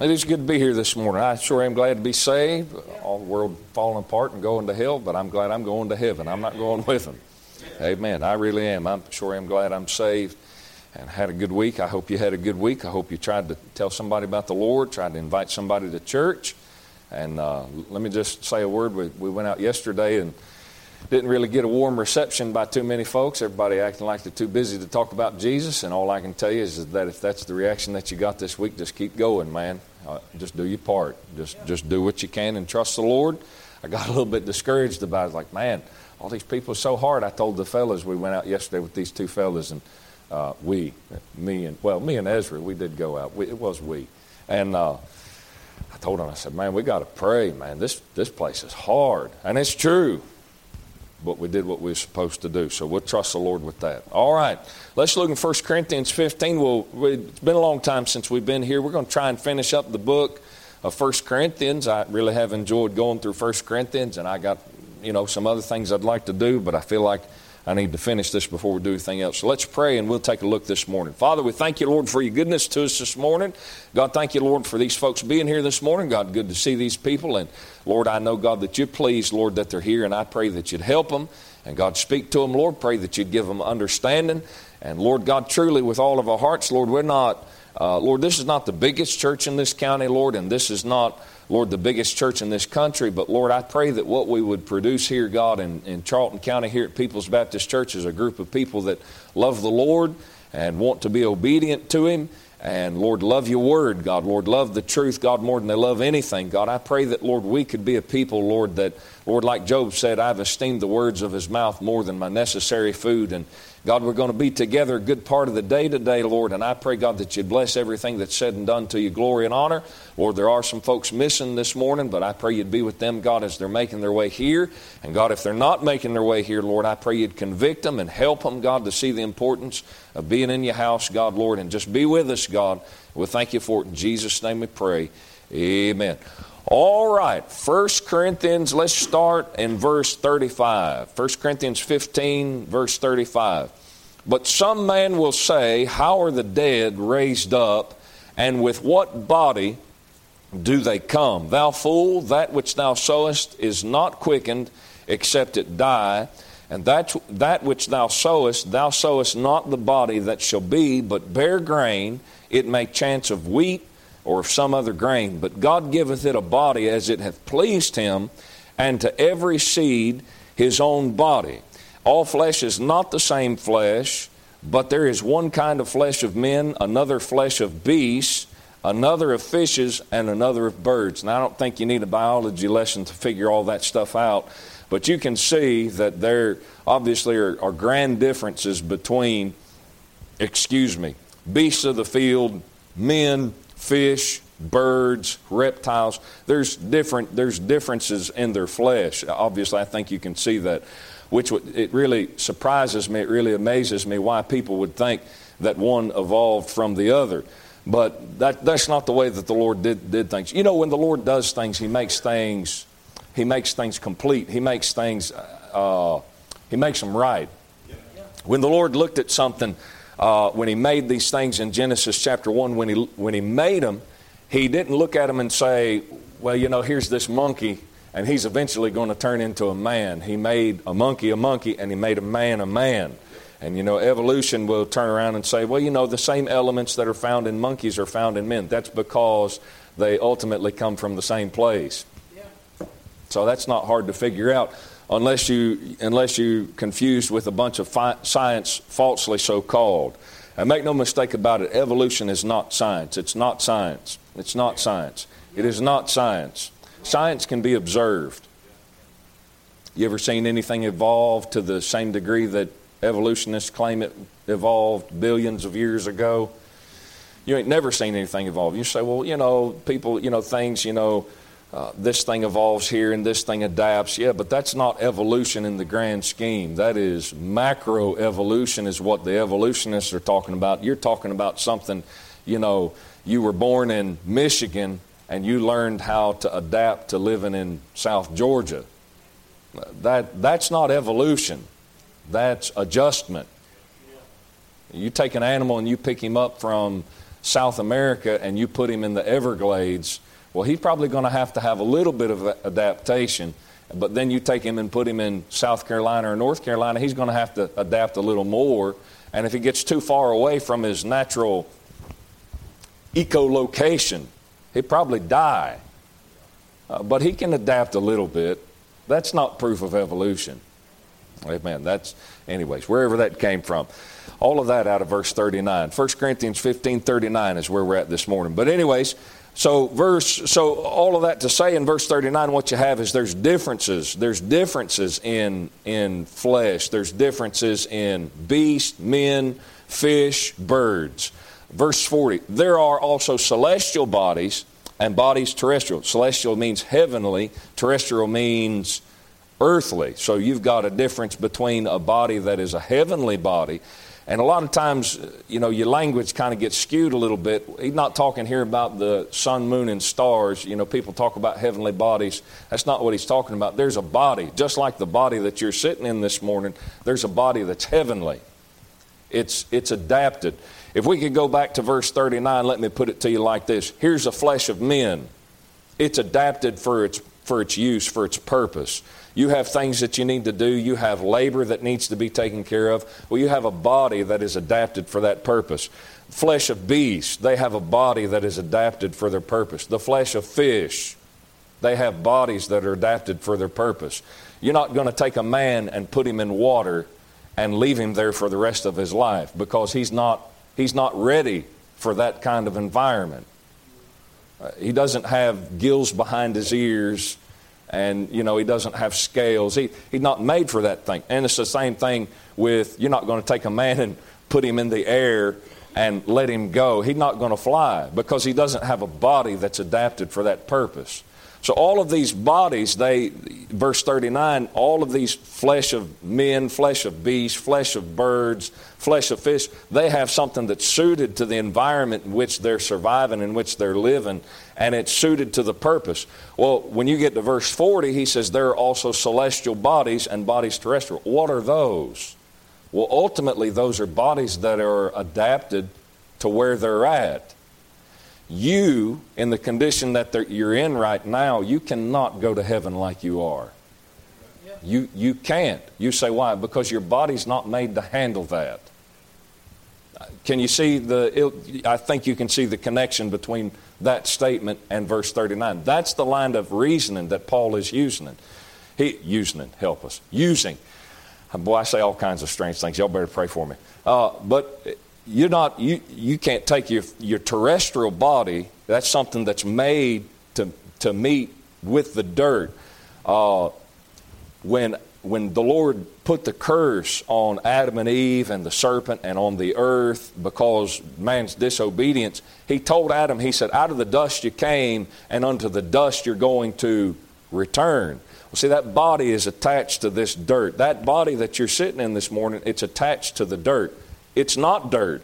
It is good to be here this morning. I sure am glad to be saved. All the world falling apart and going to hell, but I'm glad I'm going to heaven. I'm not going with them. Amen. I really am. I'm sure am glad I'm saved and had a good week. I hope you had a good week. I hope you tried to tell somebody about the Lord, tried to invite somebody to church. And uh, let me just say a word. We, we went out yesterday and didn't really get a warm reception by too many folks. Everybody acting like they're too busy to talk about Jesus. And all I can tell you is that if that's the reaction that you got this week, just keep going, man. Uh, just do your part. Just just do what you can and trust the Lord. I got a little bit discouraged about it. Like, man, all these people are so hard. I told the fellas we went out yesterday with these two fellas, and uh, we, me and well, me and Ezra, we did go out. We, it was we, and. Uh, I told them, I said, man, we got to pray, man. This, this place is hard. And it's true but we did what we were supposed to do. So we'll trust the Lord with that. All right. Let's look in 1 Corinthians 15. Well, it's been a long time since we've been here. We're going to try and finish up the book of 1 Corinthians. I really have enjoyed going through 1 Corinthians, and I got, you know, some other things I'd like to do, but I feel like I need to finish this before we do anything else. So let's pray and we'll take a look this morning. Father, we thank you, Lord, for your goodness to us this morning. God, thank you, Lord, for these folks being here this morning. God, good to see these people. And Lord, I know, God, that you're pleased, Lord, that they're here, and I pray that you'd help them. And God, speak to them, Lord. Pray that you'd give them understanding. And Lord God, truly, with all of our hearts, Lord, we're not, uh, Lord, this is not the biggest church in this county, Lord, and this is not Lord, the biggest church in this country. But Lord, I pray that what we would produce here, God, in, in Charlton County here at People's Baptist Church is a group of people that love the Lord and want to be obedient to Him. And Lord, love your word, God. Lord, love the truth, God, more than they love anything. God, I pray that, Lord, we could be a people, Lord, that, Lord, like Job said, I've esteemed the words of his mouth more than my necessary food. And God, we're going to be together a good part of the day today, Lord, and I pray, God, that you'd bless everything that's said and done to you, glory and honor. Lord, there are some folks missing this morning, but I pray you'd be with them, God, as they're making their way here. And God, if they're not making their way here, Lord, I pray you'd convict them and help them, God, to see the importance of being in your house, God, Lord, and just be with us, God. We thank you for it. In Jesus' name we pray. Amen. All right, 1 Corinthians, let's start in verse 35. 1 Corinthians 15, verse 35. But some man will say, How are the dead raised up, and with what body do they come? Thou fool, that which thou sowest is not quickened, except it die. And that, that which thou sowest, thou sowest not the body that shall be, but bare grain. It may chance of wheat or of some other grain. But God giveth it a body as it hath pleased him, and to every seed his own body. All flesh is not the same flesh, but there is one kind of flesh of men, another flesh of beasts, another of fishes, and another of birds. Now, I don't think you need a biology lesson to figure all that stuff out, but you can see that there obviously are, are grand differences between, excuse me, beasts of the field, men, fish, birds, reptiles. There's different there's differences in their flesh. Obviously, I think you can see that. Which it really surprises me. It really amazes me why people would think that one evolved from the other. But that, that's not the way that the Lord did, did things. You know, when the Lord does things, He makes things He makes things complete. He makes things uh, He makes them right. When the Lord looked at something uh, when he made these things in Genesis chapter 1, when he, when he made them, he didn't look at them and say, well, you know, here's this monkey, and he's eventually going to turn into a man. He made a monkey a monkey, and he made a man a man. And you know, evolution will turn around and say, well, you know, the same elements that are found in monkeys are found in men. That's because they ultimately come from the same place. Yeah. So that's not hard to figure out unless you unless you confused with a bunch of fi- science falsely so called. And make no mistake about it, evolution is not science. It's not science. It's not science. It is not science. Science can be observed. You ever seen anything evolve to the same degree that evolutionists claim it evolved billions of years ago? You ain't never seen anything evolve. You say, well, you know, people, you know, things, you know, uh, this thing evolves here and this thing adapts. Yeah, but that's not evolution in the grand scheme. That is macro evolution, is what the evolutionists are talking about. You're talking about something, you know, you were born in Michigan and you learned how to adapt to living in South Georgia. That, that's not evolution, that's adjustment. You take an animal and you pick him up from South America and you put him in the Everglades, well, he's probably going to have to have a little bit of adaptation. But then you take him and put him in South Carolina or North Carolina, he's going to have to adapt a little more. And if he gets too far away from his natural echolocation, he'd probably die. Uh, but he can adapt a little bit. That's not proof of evolution. Amen. That's, anyways, wherever that came from. All of that out of verse 39. 1 Corinthians 15 39 is where we're at this morning. But, anyways, so verse so all of that to say in verse 39 what you have is there's differences. There's differences in in flesh. There's differences in beast men fish birds. Verse 40 there are also celestial bodies and bodies terrestrial. Celestial means heavenly terrestrial means earthly. So you've got a difference between a body that is a heavenly body and a lot of times, uh, you know, your language kind of gets skewed a little bit. He's not talking here about the sun, moon, and stars. You know, people talk about heavenly bodies. That's not what he's talking about. There's a body, just like the body that you're sitting in this morning, there's a body that's heavenly. It's, it's adapted. If we could go back to verse 39, let me put it to you like this Here's the flesh of men, it's adapted for its, for its use, for its purpose. You have things that you need to do. You have labor that needs to be taken care of. Well, you have a body that is adapted for that purpose. Flesh of beasts, they have a body that is adapted for their purpose. The flesh of fish, they have bodies that are adapted for their purpose. You're not going to take a man and put him in water and leave him there for the rest of his life because he's not, he's not ready for that kind of environment. Uh, he doesn't have gills behind his ears and you know he doesn't have scales. He, he's not made for that thing. And it's the same thing with you're not going to take a man and put him in the air and let him go. He's not going to fly because he doesn't have a body that's adapted for that purpose so all of these bodies, they, verse 39, all of these flesh of men, flesh of beasts, flesh of birds, flesh of fish, they have something that's suited to the environment in which they're surviving, in which they're living, and it's suited to the purpose. Well, when you get to verse 40, he says there are also celestial bodies and bodies terrestrial. What are those? Well, ultimately, those are bodies that are adapted to where they're at you, in the condition that you're in right now, you cannot go to heaven like you are. You, you can't. You say, why? Because your body's not made to handle that. Can you see the, I think you can see the connection between that statement and verse 39. That's the line of reasoning that Paul is using. He, using it, help us. Using. Boy, I say all kinds of strange things. Y'all better pray for me. Uh, but you're not you, you can't take your, your terrestrial body that's something that's made to, to meet with the dirt. Uh, when when the lord put the curse on adam and eve and the serpent and on the earth because man's disobedience he told adam he said out of the dust you came and unto the dust you're going to return. Well, see that body is attached to this dirt. That body that you're sitting in this morning it's attached to the dirt it's not dirt.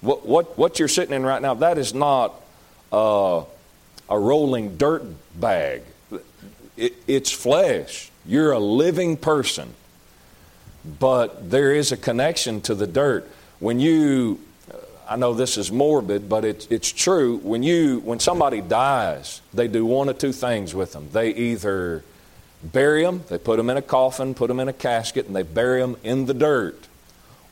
What, what, what you're sitting in right now, that is not uh, a rolling dirt bag. It, it's flesh. You're a living person. But there is a connection to the dirt. When you, I know this is morbid, but it, it's true. When, you, when somebody dies, they do one of two things with them. They either bury them, they put them in a coffin, put them in a casket, and they bury them in the dirt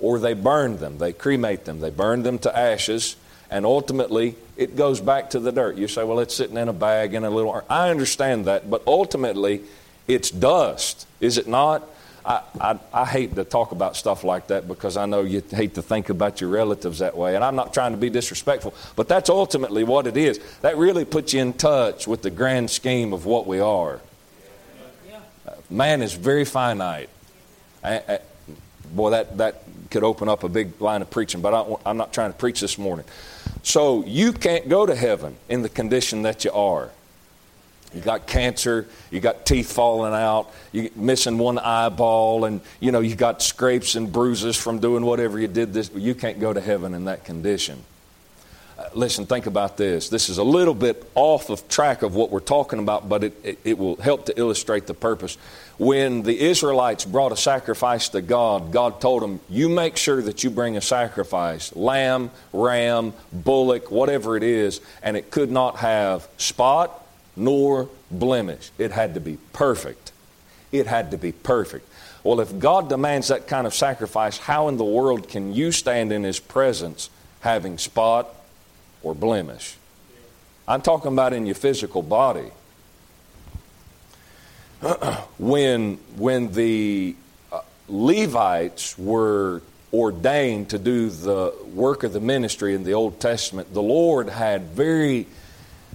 or they burn them, they cremate them, they burn them to ashes, and ultimately it goes back to the dirt. You say, well, it's sitting in a bag in a little. I understand that, but ultimately it's dust, is it not? I, I, I, hate to talk about stuff like that because I know you hate to think about your relatives that way. And I'm not trying to be disrespectful, but that's ultimately what it is. That really puts you in touch with the grand scheme of what we are. Man is very finite. I, boy, that, that could open up a big line of preaching, but I, I'm not trying to preach this morning. So you can't go to heaven in the condition that you are. You got cancer, you got teeth falling out, you missing one eyeball, and you know you got scrapes and bruises from doing whatever you did. This, you can't go to heaven in that condition. Listen, think about this. This is a little bit off of track of what we're talking about, but it, it, it, will help to illustrate the purpose. When the Israelites brought a sacrifice to God, God told them, You make sure that you bring a sacrifice lamb, ram, bullock, whatever it is, and it could not have spot nor blemish. It had to be perfect. It had to be perfect. Well, if God demands that kind of sacrifice, how in the world can you stand in His presence having spot or blemish? I'm talking about in your physical body. when, when the uh, Levites were ordained to do the work of the ministry in the Old Testament, the Lord had very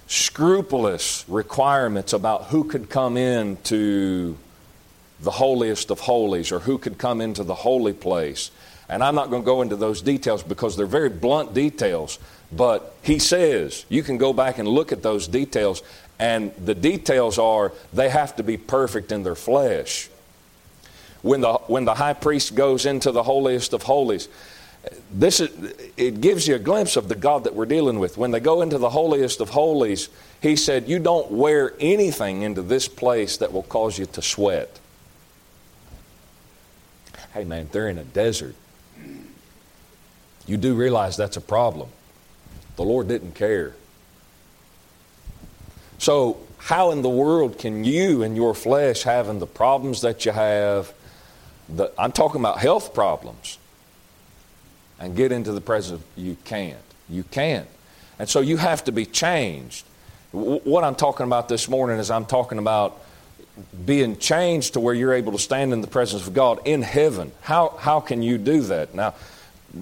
scrupulous requirements about who could come into the holiest of holies or who could come into the holy place. And I'm not going to go into those details because they're very blunt details. But he says you can go back and look at those details, and the details are they have to be perfect in their flesh. When the, when the high priest goes into the holiest of holies, this is, it gives you a glimpse of the God that we're dealing with. When they go into the holiest of holies, he said, You don't wear anything into this place that will cause you to sweat. Hey, man, they're in a desert. You do realize that's a problem. The Lord didn't care. So, how in the world can you and your flesh having the problems that you have? The, I'm talking about health problems. And get into the presence. You can't. You can't. And so you have to be changed. What I'm talking about this morning is I'm talking about being changed to where you're able to stand in the presence of God in heaven. How, how can you do that? Now,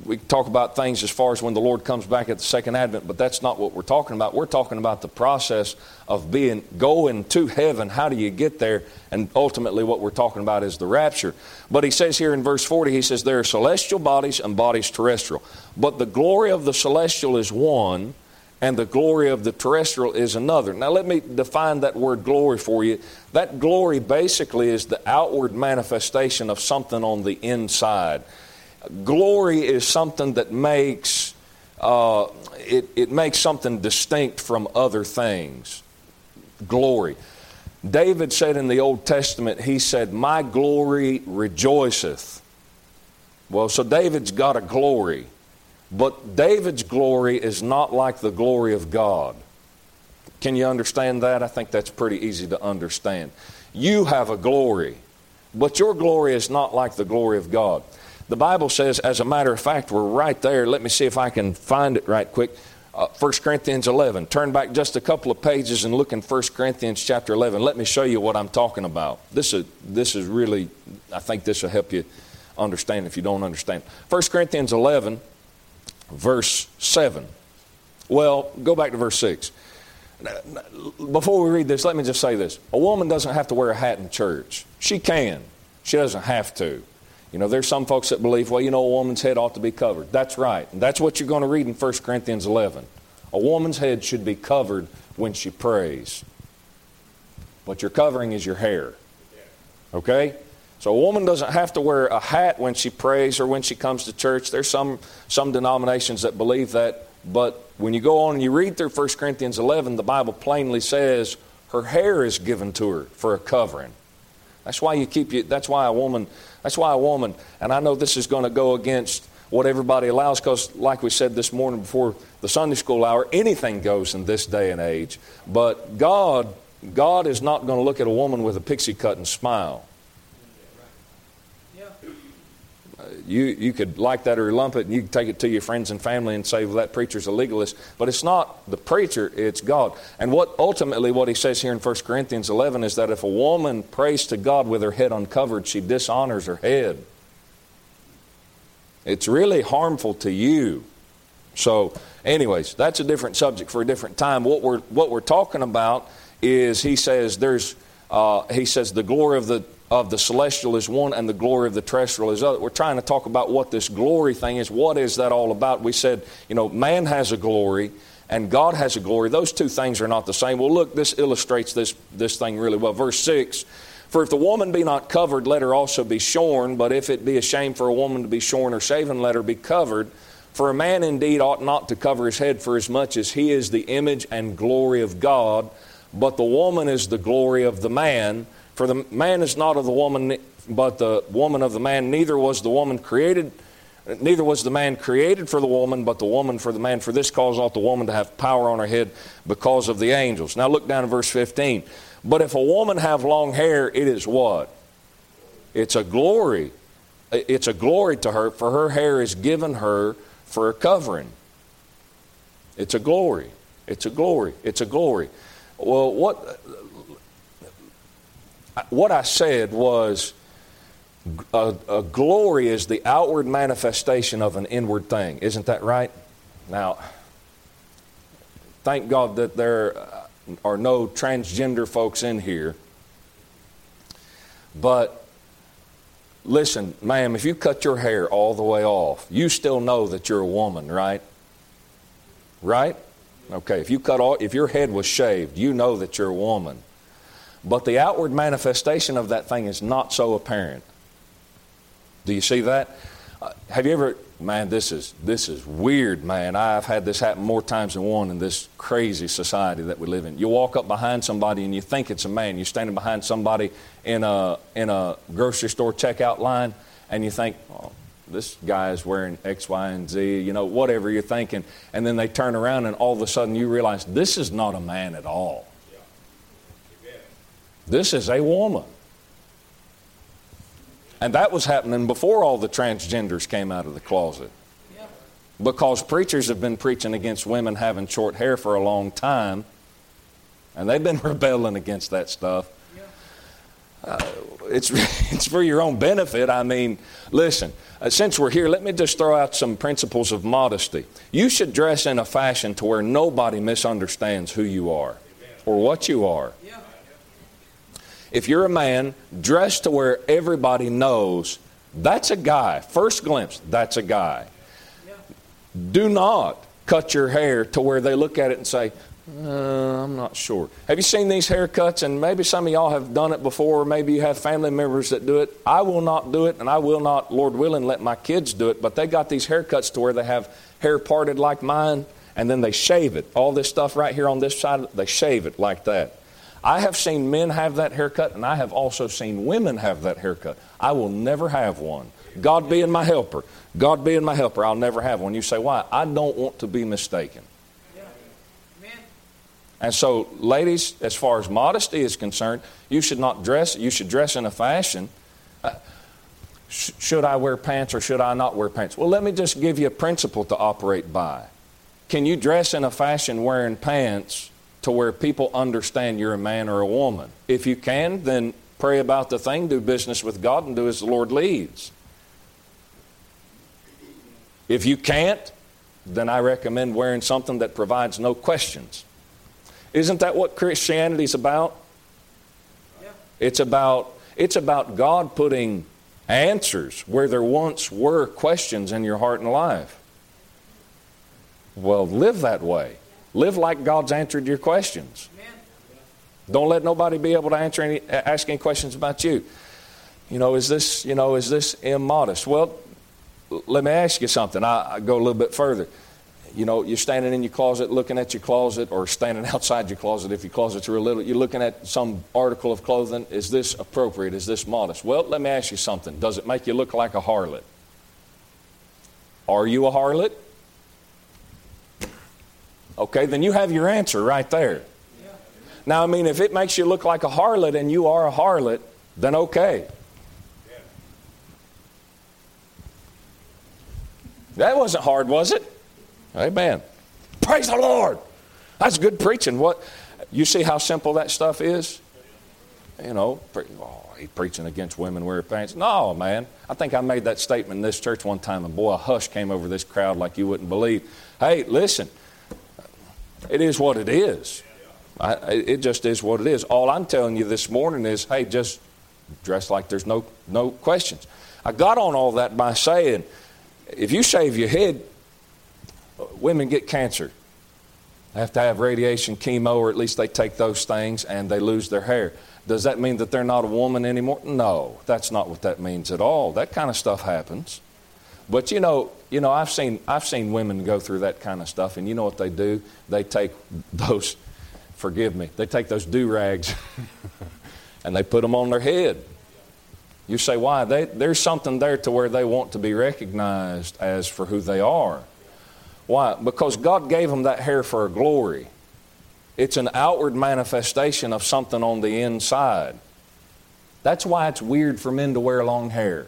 we talk about things as far as when the Lord comes back at the second advent, but that's not what we're talking about. We're talking about the process of being going to heaven. How do you get there? And ultimately, what we're talking about is the rapture. But he says here in verse 40, he says, There are celestial bodies and bodies terrestrial. But the glory of the celestial is one, and the glory of the terrestrial is another. Now, let me define that word glory for you. That glory basically is the outward manifestation of something on the inside. Glory is something that makes uh, it, it makes something distinct from other things. Glory. David said in the Old Testament, he said, My glory rejoiceth. Well, so David's got a glory. But David's glory is not like the glory of God. Can you understand that? I think that's pretty easy to understand. You have a glory, but your glory is not like the glory of God. The Bible says, as a matter of fact, we're right there. Let me see if I can find it right quick. Uh, 1 Corinthians 11. Turn back just a couple of pages and look in 1 Corinthians chapter 11. Let me show you what I'm talking about. This is, this is really, I think this will help you understand if you don't understand. 1 Corinthians 11 verse 7. Well, go back to verse 6. Before we read this, let me just say this. A woman doesn't have to wear a hat in church. She can. She doesn't have to. You know, there's some folks that believe, well, you know, a woman's head ought to be covered. That's right. And that's what you're going to read in 1 Corinthians 11. A woman's head should be covered when she prays. But you're covering is your hair. Okay? So a woman doesn't have to wear a hat when she prays or when she comes to church. There's some, some denominations that believe that. But when you go on and you read through 1 Corinthians 11, the Bible plainly says her hair is given to her for a covering. That's why you keep you, that's why a woman, that's why a woman, and I know this is going to go against what everybody allows because like we said this morning before the Sunday school hour, anything goes in this day and age. But God, God is not going to look at a woman with a pixie cut and smile. You, you could like that or lump it and you could take it to your friends and family and say, well, that preacher's a legalist. But it's not the preacher, it's God. And what ultimately what he says here in 1 Corinthians 11 is that if a woman prays to God with her head uncovered, she dishonors her head. It's really harmful to you. So, anyways, that's a different subject for a different time. What we're, what we're talking about is he says there's, uh, he says the glory of the of the celestial is one and the glory of the terrestrial is other. We're trying to talk about what this glory thing is. What is that all about? We said, you know, man has a glory and God has a glory. Those two things are not the same. Well, look, this illustrates this, this thing really well. Verse 6 For if the woman be not covered, let her also be shorn. But if it be a shame for a woman to be shorn or shaven, let her be covered. For a man indeed ought not to cover his head for as much as he is the image and glory of God, but the woman is the glory of the man. For the man is not of the woman, but the woman of the man. Neither was the woman created, neither was the man created for the woman, but the woman for the man. For this cause ought the woman to have power on her head because of the angels. Now look down at verse 15. But if a woman have long hair, it is what? It's a glory. It's a glory to her, for her hair is given her for a covering. It's a glory. It's a glory. It's a glory. Well, what what I said was a, a, glory is the outward manifestation of an inward thing. Isn't that right? Now, thank God that there are no transgender folks in here. But listen, ma'am, if you cut your hair all the way off, you still know that you're a woman, right? Right? Okay, if you cut all, if your head was shaved, you know that you're a woman. But the outward manifestation of that thing is not so apparent. Do you see that? Uh, have you ever, man, this is, this is weird, man. I've had this happen more times than one in this crazy society that we live in. You walk up behind somebody and you think it's a man. You're standing behind somebody in a, in a grocery store checkout line and you think, oh, this guy is wearing X, Y, and Z, you know, whatever you're thinking. And then they turn around and all of a sudden you realize this is not a man at all. This is a woman. And that was happening before all the transgenders came out of the closet. Because preachers have been preaching against women having short hair for a long time, and they've been rebelling against that stuff. Uh, it's, it's for your own benefit. I mean, listen, uh, since we're here, let me just throw out some principles of modesty. You should dress in a fashion to where nobody misunderstands who you are or what you are. If you're a man, dress to where everybody knows that's a guy. First glimpse, that's a guy. Do not cut your hair to where they look at it and say, uh, I'm not sure. Have you seen these haircuts? And maybe some of y'all have done it before, or maybe you have family members that do it. I will not do it, and I will not, Lord willing, let my kids do it. But they got these haircuts to where they have hair parted like mine, and then they shave it. All this stuff right here on this side, they shave it like that. I have seen men have that haircut, and I have also seen women have that haircut. I will never have one. God being my helper, God being my helper, I'll never have one. You say, why? I don't want to be mistaken. And so, ladies, as far as modesty is concerned, you should not dress, you should dress in a fashion. Uh, sh- should I wear pants or should I not wear pants? Well, let me just give you a principle to operate by. Can you dress in a fashion wearing pants to where people understand you're a man or a woman. If you can, then pray about the thing, do business with God, and do as the Lord leads. If you can't, then I recommend wearing something that provides no questions. Isn't that what Christianity is about? Yeah. It's about it's about God putting answers where there once were questions in your heart and life. Well, live that way. Live like God's answered your questions. Don't let nobody be able to answer any, ask any questions about you. You know, is this, you know, is this immodest? Well, let me ask you something. I, I go a little bit further. You know, you're standing in your closet looking at your closet or standing outside your closet if your closet's real little. You're looking at some article of clothing. Is this appropriate? Is this modest? Well, let me ask you something. Does it make you look like a harlot? Are you a harlot? Okay, then you have your answer right there. Now, I mean, if it makes you look like a harlot and you are a harlot, then okay. That wasn't hard, was it? Amen. Praise the Lord. That's good preaching. What you see how simple that stuff is? You know, oh, he preaching against women wearing pants. No, man. I think I made that statement in this church one time, and boy, a hush came over this crowd like you wouldn't believe. Hey, listen, it is what it is. I, it just is what it is. All I'm telling you this morning is, hey, just dress like there's no no questions. I got on all that by saying, if you shave your head, women get cancer. They have to have radiation, chemo, or at least they take those things and they lose their hair. Does that mean that they're not a woman anymore? No, that's not what that means at all. That kind of stuff happens. But you know, you know, I've seen I've seen women go through that kind of stuff, and you know what they do? They take those, forgive me, they take those do rags, and they put them on their head. You say why? They, there's something there to where they want to be recognized as for who they are. Why? Because God gave them that hair for a glory. It's an outward manifestation of something on the inside. That's why it's weird for men to wear long hair.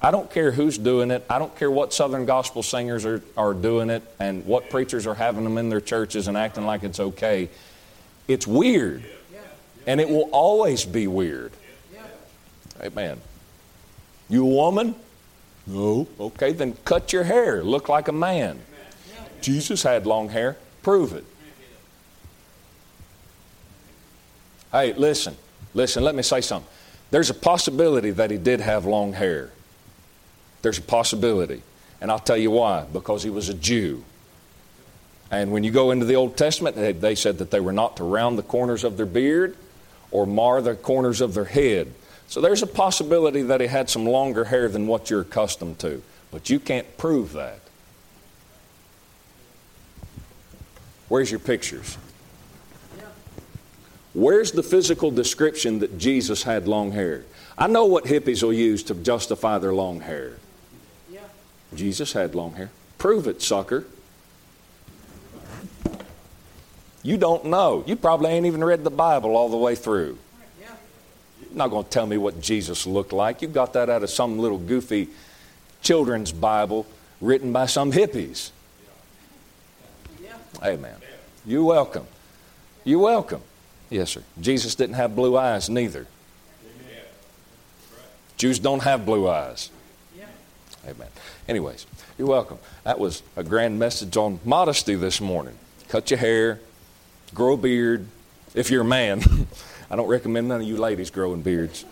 I don't care who's doing it. I don't care what Southern gospel singers are, are doing it and what preachers are having them in their churches and acting like it's okay. It's weird. And it will always be weird. Amen. You woman? No. Okay, then cut your hair. Look like a man. Jesus had long hair. Prove it. Hey, listen. Listen, let me say something. There's a possibility that he did have long hair. There's a possibility. And I'll tell you why. Because he was a Jew. And when you go into the Old Testament, they, said that they were not to round the corners of their beard or mar the corners of their head. So there's a possibility that he had some longer hair than what you're accustomed to. But you can't prove that. Where's your pictures? Where's the physical description that Jesus had long hair? I know what hippies will use to justify their long hair. Jesus had long hair. Prove it, sucker. You don't know. You probably ain't even read the Bible all the way through. Not going to tell me what Jesus looked like. You got that out of some little goofy children's Bible written by some hippies. Yeah. Amen. You're welcome. You're welcome. Yes, sir. Jesus didn't have blue eyes, neither. Jews don't have blue eyes. Amen. Anyways, you're welcome. That was a grand message on modesty this morning. Cut your hair, grow a beard. If you're a man, I don't recommend none of you ladies growing beards.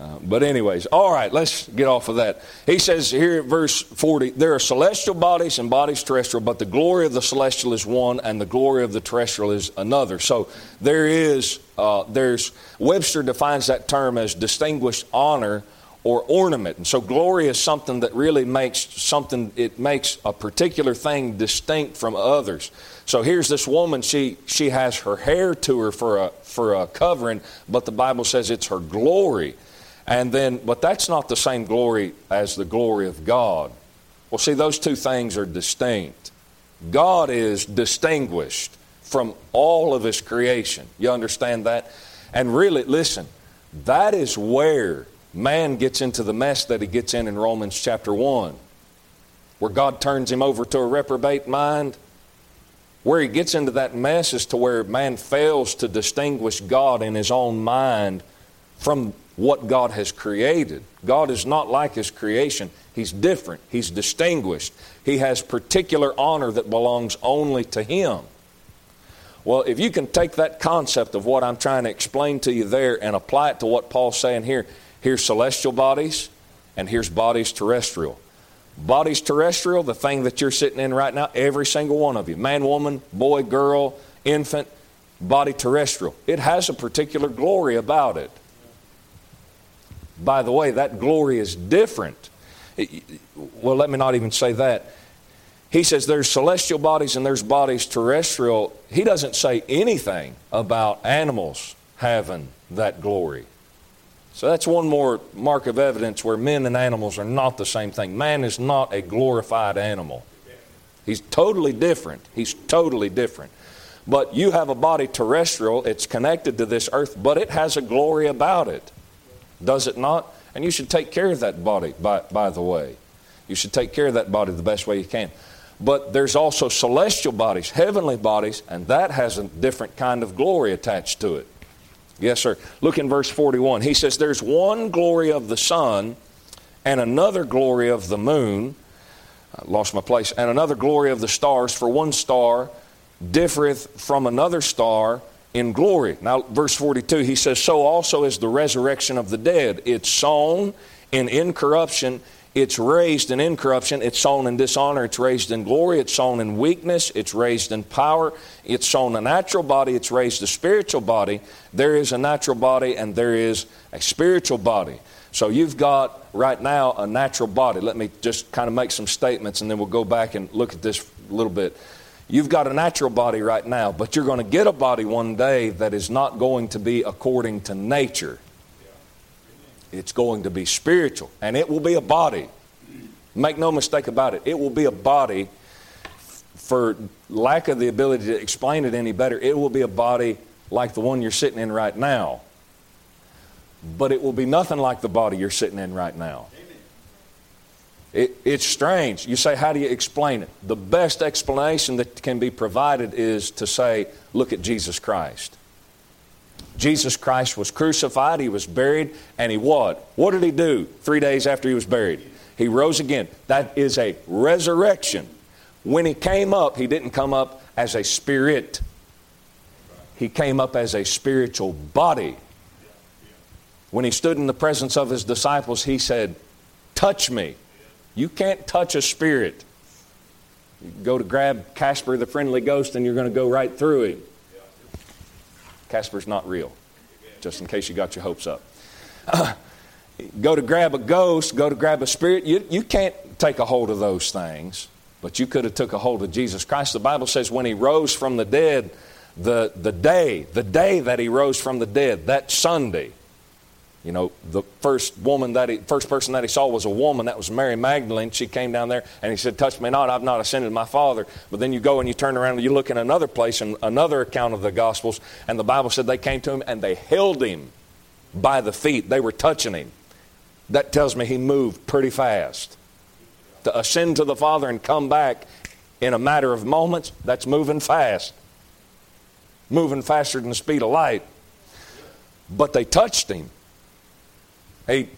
Uh, but, anyways, all right, let's get off of that. He says here at verse 40 there are celestial bodies and bodies terrestrial, but the glory of the celestial is one and the glory of the terrestrial is another. So, there is, uh, there's, Webster defines that term as distinguished honor or ornament. And so, glory is something that really makes something, it makes a particular thing distinct from others. So here's this woman, she, she has her hair to her for a, for a covering, but the Bible says it's her glory. And then, but that's not the same glory as the glory of God. Well, see, those two things are distinct. God is distinguished from all of His creation. You understand that? And really, listen, that is where man gets into the mess that he gets in in Romans chapter 1, where God turns him over to a reprobate mind. Where he gets into that mess is to where man fails to distinguish God in his own mind from what God has created. God is not like His creation. He's different. He's distinguished. He has particular honor that belongs only to Him. Well, if you can take that concept of what I'm trying to explain to you there and apply it to what Paul's saying here, here's celestial bodies and here's bodies terrestrial. Bodies terrestrial, the thing that you're sitting in right now, every single one of you man, woman, boy, girl, infant, body terrestrial. It has a particular glory about it. By the way, that glory is different. Well, let me not even say that. He says there's celestial bodies and there's bodies terrestrial. He doesn't say anything about animals having that glory. So that's one more mark of evidence where men and animals are not the same thing. Man is not a glorified animal. He's totally different. He's totally different. But you have a body terrestrial, it's connected to this earth, but it has a glory about it does it not? And you should take care of that body, by, by the way. You should take care of that body the best way you can. But there's also celestial bodies, heavenly bodies, and that has a different kind of glory attached to it. Yes, sir. Look in verse 41. He says, There's one glory of the sun and another glory of the moon. I lost my place. And another glory of the stars, for one star differeth from another star in glory. Now, verse 42, he says, So also is the resurrection of the dead. It's sown in incorruption, it's raised in incorruption, it's sown in dishonor, it's raised in glory, it's sown in weakness, it's raised in power, it's sown a natural body, it's raised a spiritual body. There is a natural body and there is a spiritual body. So you've got right now a natural body. Let me just kind of make some statements and then we'll go back and look at this a little bit. You've got a natural body right now, but you're going to get a body one day that is not going to be according to nature. It's going to be spiritual, and it will be a body. Make no mistake about it, it will be a body. For lack of the ability to explain it any better, it will be a body like the one you're sitting in right now. But it will be nothing like the body you're sitting in right now. It, it's strange. You say, How do you explain it? The best explanation that can be provided is to say, Look at Jesus Christ. Jesus Christ was crucified, he was buried, and he what? What did he do three days after he was buried? He rose again. That is a resurrection. When he came up, he didn't come up as a spirit, he came up as a spiritual body. When he stood in the presence of his disciples, he said, Touch me. You can't touch a spirit. You go to grab Casper the friendly ghost and you're going to go right through him. Casper's not real, just in case you got your hopes up. Uh, go to grab a ghost, go to grab a spirit. You, you can't take a hold of those things, but you could have took a hold of Jesus Christ. The Bible says when he rose from the dead, the, the day, the day that he rose from the dead, that Sunday, you know, the first woman that he, first person that he saw was a woman. That was Mary Magdalene. She came down there and he said, "Touch me not. I've not ascended my Father." But then you go and you turn around and you look in another place and another account of the Gospels, and the Bible said they came to him and they held him by the feet. They were touching him. That tells me he moved pretty fast. To ascend to the Father and come back in a matter of moments, that's moving fast. Moving faster than the speed of light. But they touched him. He,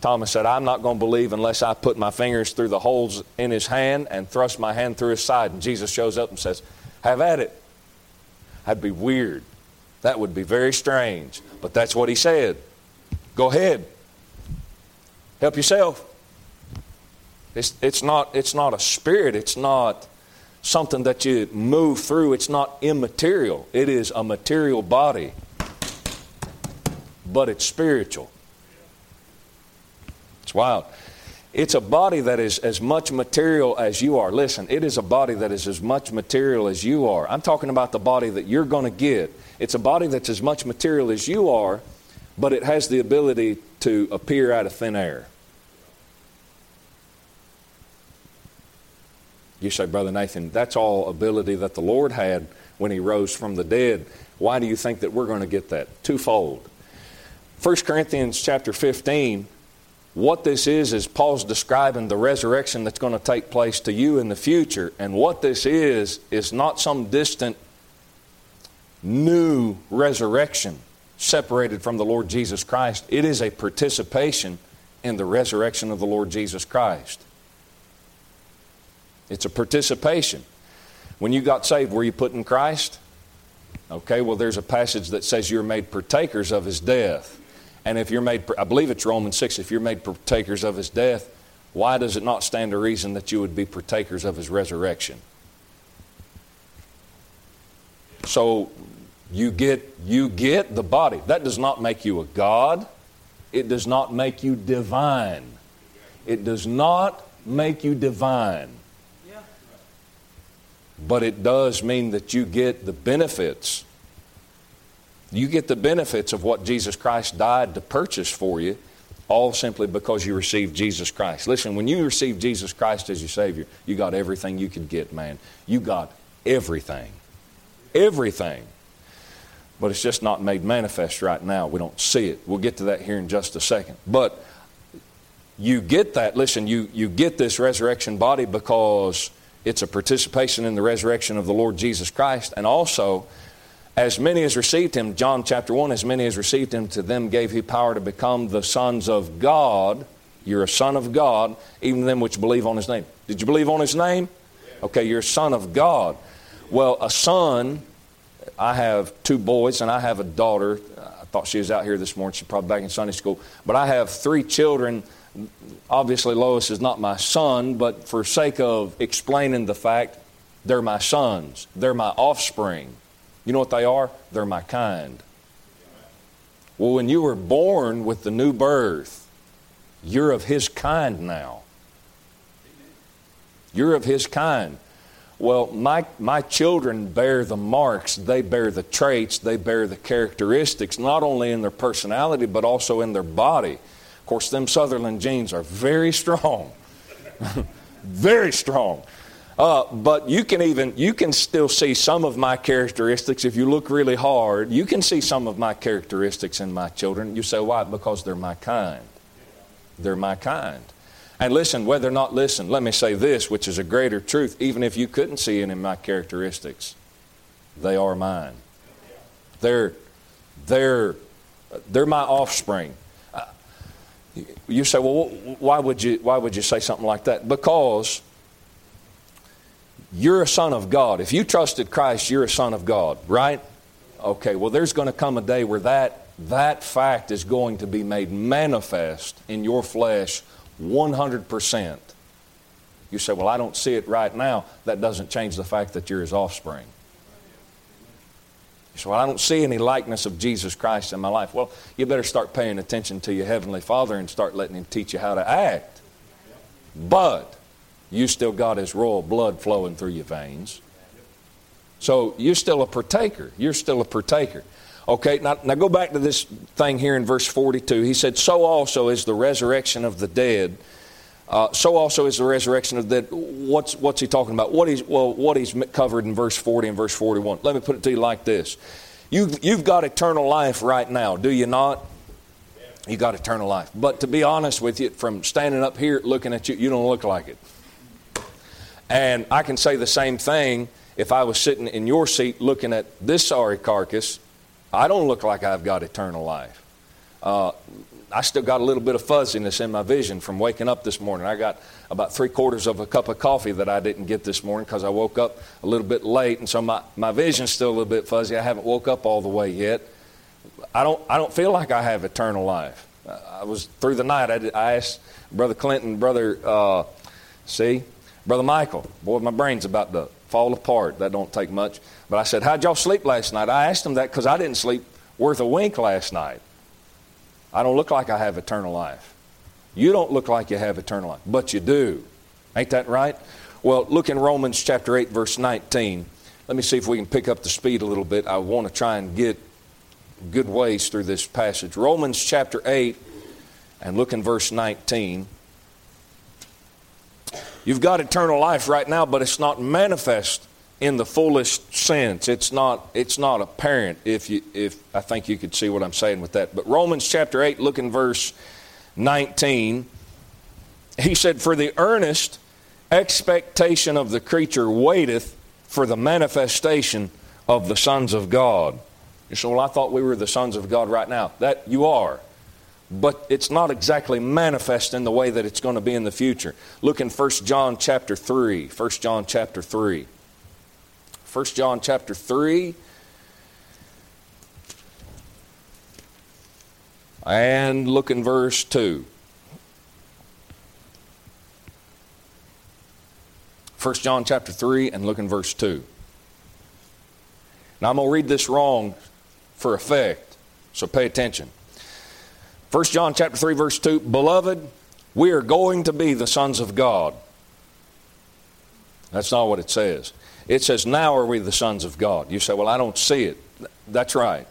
Thomas said, I'm not going to believe unless I put my fingers through the holes in his hand and thrust my hand through his side. And Jesus shows up and says, Have at it. That'd be weird. That would be very strange. But that's what he said. Go ahead. Help yourself. It's, it's, not, it's not a spirit, it's not something that you move through, it's not immaterial. It is a material body, but it's spiritual. It's wild. It's a body that is as much material as you are. Listen, it is a body that is as much material as you are. I'm talking about the body that you're going to get. It's a body that's as much material as you are, but it has the ability to appear out of thin air. You say, Brother Nathan, that's all ability that the Lord had when he rose from the dead. Why do you think that we're going to get that? Twofold. 1 Corinthians chapter 15 what this is, is Paul's describing the resurrection that's going to take place to you in the future. And what this is, is not some distant new resurrection separated from the Lord Jesus Christ. It is a participation in the resurrection of the Lord Jesus Christ. It's a participation. When you got saved, were you put in Christ? Okay, well, there's a passage that says you're made partakers of his death. And if you're made, I believe it's Romans 6, if you're made partakers of his death, why does it not stand to reason that you would be partakers of his resurrection? So you get, you get the body. That does not make you a God. It does not make you divine. It does not make you divine. But it does mean that you get the benefits you get the benefits of what Jesus Christ died to purchase for you, all simply because you received Jesus Christ. Listen, when you receive Jesus Christ as your Savior, you got everything you could get, man. You got everything. Everything. But it's just not made manifest right now. We don't see it. We'll get to that here in just a second. But you get that, listen, you, you get this resurrection body because it's a participation in the resurrection of the Lord Jesus Christ, and also as many as received him, John chapter 1, as many as received him, to them gave he power to become the sons of God. You're a son of God, even them which believe on his name. Did you believe on his name? Okay, you're a son of God. Well, a son, I have two boys and I have a daughter. I thought she was out here this morning. She's probably back in Sunday school. But I have three children. Obviously, Lois is not my son, but for sake of explaining the fact, they're my sons, they're my offspring. You know what they are? They're my kind. Well, when you were born with the new birth, You're of His kind now. You're of His kind. Well, my, my children bear the marks, they bear the traits, they bear the characteristics, not only in their personality, but also in their body. Of course, them Sutherland genes are very strong. very strong. Uh, but you can even you can still see some of my characteristics if you look really hard. You can see some of my characteristics in my children. You say why? Because they're my kind. They're my kind. And listen, whether or not listen, let me say this, which is a greater truth. Even if you couldn't see any of my characteristics, they are mine. They're they're they're my offspring. Uh, you say, well, why would you why would you say something like that? Because you're a son of God. If you trusted Christ, you're a son of God, right? Okay, well, there's going to come a day where that, that fact is going to be made manifest in your flesh 100%. You say, Well, I don't see it right now. That doesn't change the fact that you're his offspring. You say, Well, I don't see any likeness of Jesus Christ in my life. Well, you better start paying attention to your Heavenly Father and start letting Him teach you how to act. But you still got his royal blood flowing through your veins. So you're still a partaker. You're still a partaker. Okay, now, now go back to this thing here in verse 42. He said, So also is the resurrection of the dead. Uh, so also is the resurrection of the dead. What's, what's he talking about? What he's, well, what he's covered in verse 40 and verse 41. Let me put it to you like this. You've, you've got eternal life right now, do you not? You got eternal life. But to be honest with you, from standing up here looking at you, you don't look like it. And I can say the same thing if I was sitting in your seat looking at this sorry carcass. I don't look like I've got eternal life. Uh, I still got a little bit of fuzziness in my vision from waking up this morning. I got about three quarters of a cup of coffee that I didn't get this morning because I woke up a little bit late, and so my, my vision's still a little bit fuzzy. I haven't woke up all the way yet. I don't, I don't feel like I have eternal life. I was through the night. I, did, I asked Brother Clinton, Brother, uh, see, Brother Michael, boy, my brain's about to fall apart. That don't take much. But I said, How'd y'all sleep last night? I asked him that because I didn't sleep worth a wink last night. I don't look like I have eternal life. You don't look like you have eternal life, but you do. Ain't that right? Well, look in Romans chapter 8, verse 19. Let me see if we can pick up the speed a little bit. I want to try and get good ways through this passage. Romans chapter 8, and look in verse 19. You've got eternal life right now, but it's not manifest in the fullest sense. It's not, it's not apparent if you if I think you could see what I'm saying with that. But Romans chapter 8, look in verse 19. He said, For the earnest expectation of the creature waiteth for the manifestation of the sons of God. You say, Well, I thought we were the sons of God right now. That you are but it's not exactly manifest in the way that it's going to be in the future. Look in 1 John chapter 3. 1 John chapter 3. 1 John chapter 3. And look in verse 2. 1 John chapter 3 and look in verse 2. Now I'm going to read this wrong for effect, so pay attention. 1 John chapter 3 verse 2, beloved, we are going to be the sons of God. That's not what it says. It says, now are we the sons of God. You say, well, I don't see it. That's right.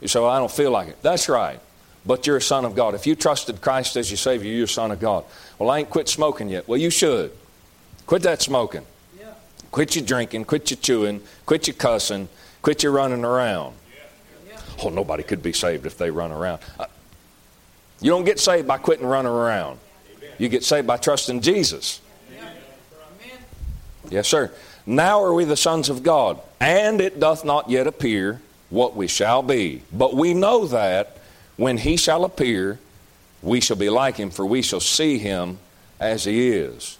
You say, well, I don't feel like it. That's right. But you're a son of God. If you trusted Christ as your Savior, you're a son of God. Well, I ain't quit smoking yet. Well, you should. Quit that smoking. Yeah. Quit your drinking. Quit your chewing. Quit your cussing. Quit your running around. Yeah. Oh, nobody could be saved if they run around. Uh, you don't get saved by quitting running around. You get saved by trusting Jesus. Yes, sir. Now are we the sons of God, and it doth not yet appear what we shall be. But we know that when he shall appear, we shall be like him, for we shall see him as he is.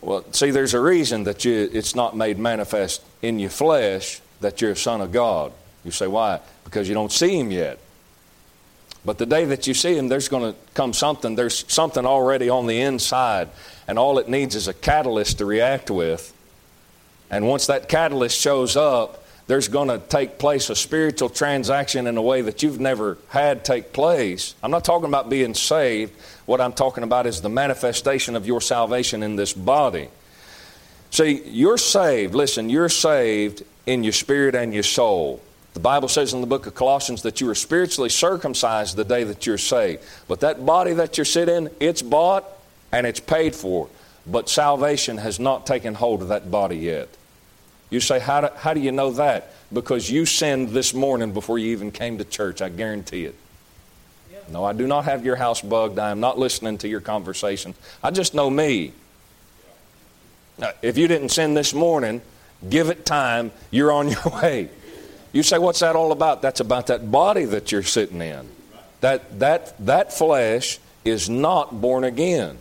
Well, see, there's a reason that you, it's not made manifest in your flesh that you're a son of God. You say, why? Because you don't see him yet. But the day that you see him, there's going to come something. There's something already on the inside, and all it needs is a catalyst to react with. And once that catalyst shows up, there's going to take place a spiritual transaction in a way that you've never had take place. I'm not talking about being saved. What I'm talking about is the manifestation of your salvation in this body. See, you're saved. Listen, you're saved in your spirit and your soul. The Bible says in the book of Colossians that you are spiritually circumcised the day that you're saved. But that body that you're sitting in, it's bought and it's paid for. But salvation has not taken hold of that body yet. You say, how do, how do you know that? Because you sinned this morning before you even came to church. I guarantee it. No, I do not have your house bugged. I am not listening to your conversation. I just know me. Now, if you didn't sin this morning, give it time. You're on your way. You say, what's that all about? That's about that body that you're sitting in. That, that, that flesh is not born again.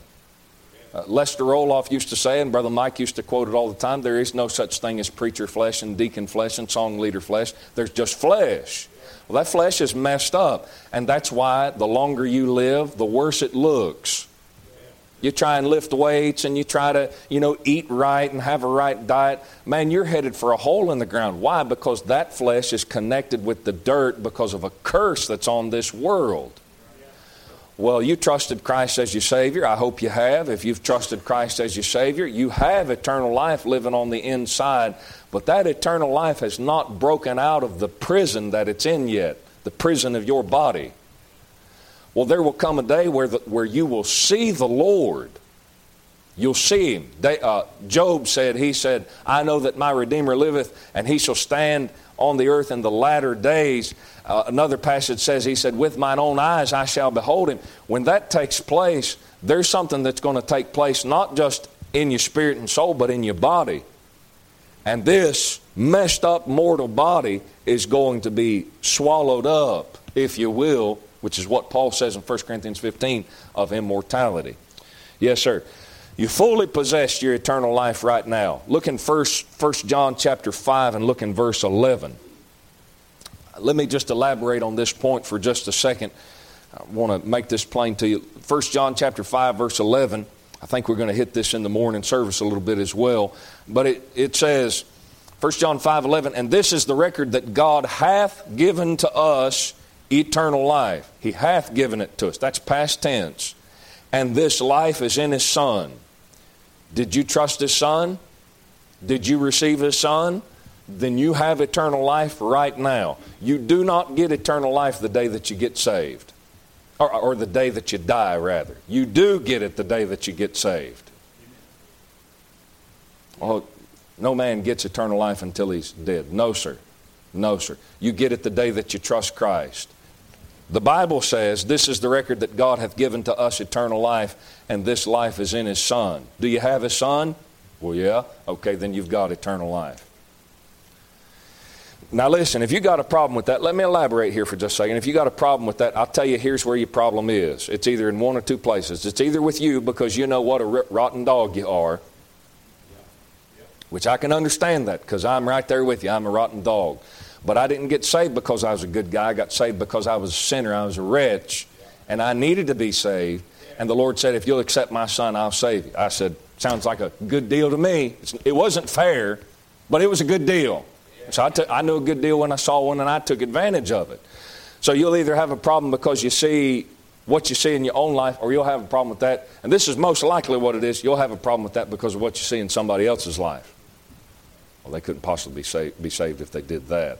Uh, Lester Roloff used to say, and Brother Mike used to quote it all the time there is no such thing as preacher flesh and deacon flesh and song leader flesh. There's just flesh. Well, that flesh is messed up, and that's why the longer you live, the worse it looks. You try and lift weights and you try to, you know, eat right and have a right diet. Man, you're headed for a hole in the ground. Why? Because that flesh is connected with the dirt because of a curse that's on this world. Well, you trusted Christ as your Savior. I hope you have. If you've trusted Christ as your Savior, you have eternal life living on the inside. But that eternal life has not broken out of the prison that it's in yet, the prison of your body. Well, there will come a day where, the, where you will see the Lord. You'll see him. They, uh, Job said, He said, I know that my Redeemer liveth, and he shall stand on the earth in the latter days. Uh, another passage says, He said, With mine own eyes I shall behold him. When that takes place, there's something that's going to take place not just in your spirit and soul, but in your body. And this messed up mortal body is going to be swallowed up, if you will, which is what Paul says in 1 Corinthians 15 of immortality. Yes, sir. You fully possess your eternal life right now. Look in 1, 1 John chapter 5 and look in verse 11. Let me just elaborate on this point for just a second. I want to make this plain to you. 1 John chapter 5 verse 11. I think we're going to hit this in the morning service a little bit as well. But it, it says, 1 John 5 11, and this is the record that God hath given to us eternal life. He hath given it to us. That's past tense. And this life is in His Son. Did you trust His Son? Did you receive His Son? Then you have eternal life right now. You do not get eternal life the day that you get saved, or, or the day that you die, rather. You do get it the day that you get saved. No man gets eternal life until he's dead. No, sir. No, sir. You get it the day that you trust Christ. The Bible says, This is the record that God hath given to us eternal life, and this life is in His Son. Do you have His Son? Well, yeah. Okay, then you've got eternal life. Now, listen, if you got a problem with that, let me elaborate here for just a second. If you got a problem with that, I'll tell you here's where your problem is. It's either in one or two places. It's either with you because you know what a rotten dog you are, which I can understand that because I'm right there with you. I'm a rotten dog. But I didn't get saved because I was a good guy. I got saved because I was a sinner. I was a wretch. And I needed to be saved. And the Lord said, If you'll accept my son, I'll save you. I said, Sounds like a good deal to me. It wasn't fair, but it was a good deal. So I, knew a good deal when I saw one and I took advantage of it. So you'll either have a problem because you see what you see in your own life, or you'll have a problem with that. And this is most likely what it is. You'll have a problem with that because of what you see in somebody else's life. Well, they couldn't possibly be saved, be saved if they did that.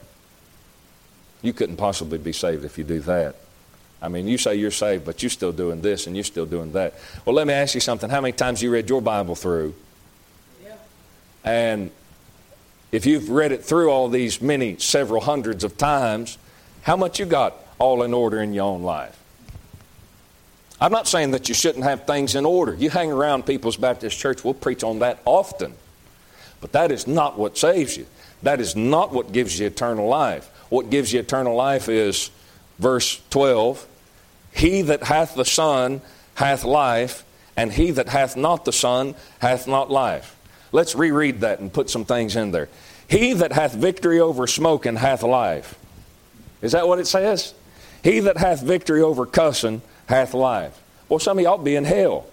You couldn't possibly be saved if you do that. I mean, you say you're saved, but you're still doing this and you're still doing that. Well, let me ask you something. How many times you read your Bible through? Yeah. And if you've read it through all these many, several hundreds of times, how much you got all in order in your own life? I'm not saying that you shouldn't have things in order. You hang around People's Baptist Church, we'll preach on that often. But that is not what saves you. That is not what gives you eternal life. What gives you eternal life is verse 12 He that hath the Son hath life, and he that hath not the Son hath not life. Let's reread that and put some things in there. He that hath victory over smoking hath life. Is that what it says? He that hath victory over cussing hath life. Well, some of y'all be in hell.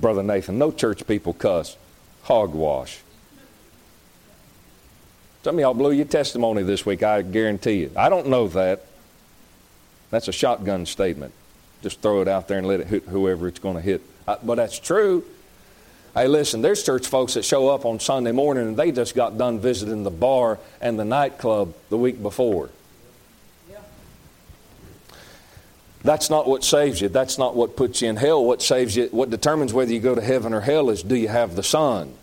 Brother Nathan, no church people cuss. Hogwash. Some of y'all blew your testimony this week, I guarantee you. I don't know that. That's a shotgun statement. Just throw it out there and let it hit whoever it's going to hit. Uh, but that's true. Hey, listen, there's church folks that show up on Sunday morning and they just got done visiting the bar and the nightclub the week before. That's not what saves you. That's not what puts you in hell. What saves you, what determines whether you go to heaven or hell is do you have the Son?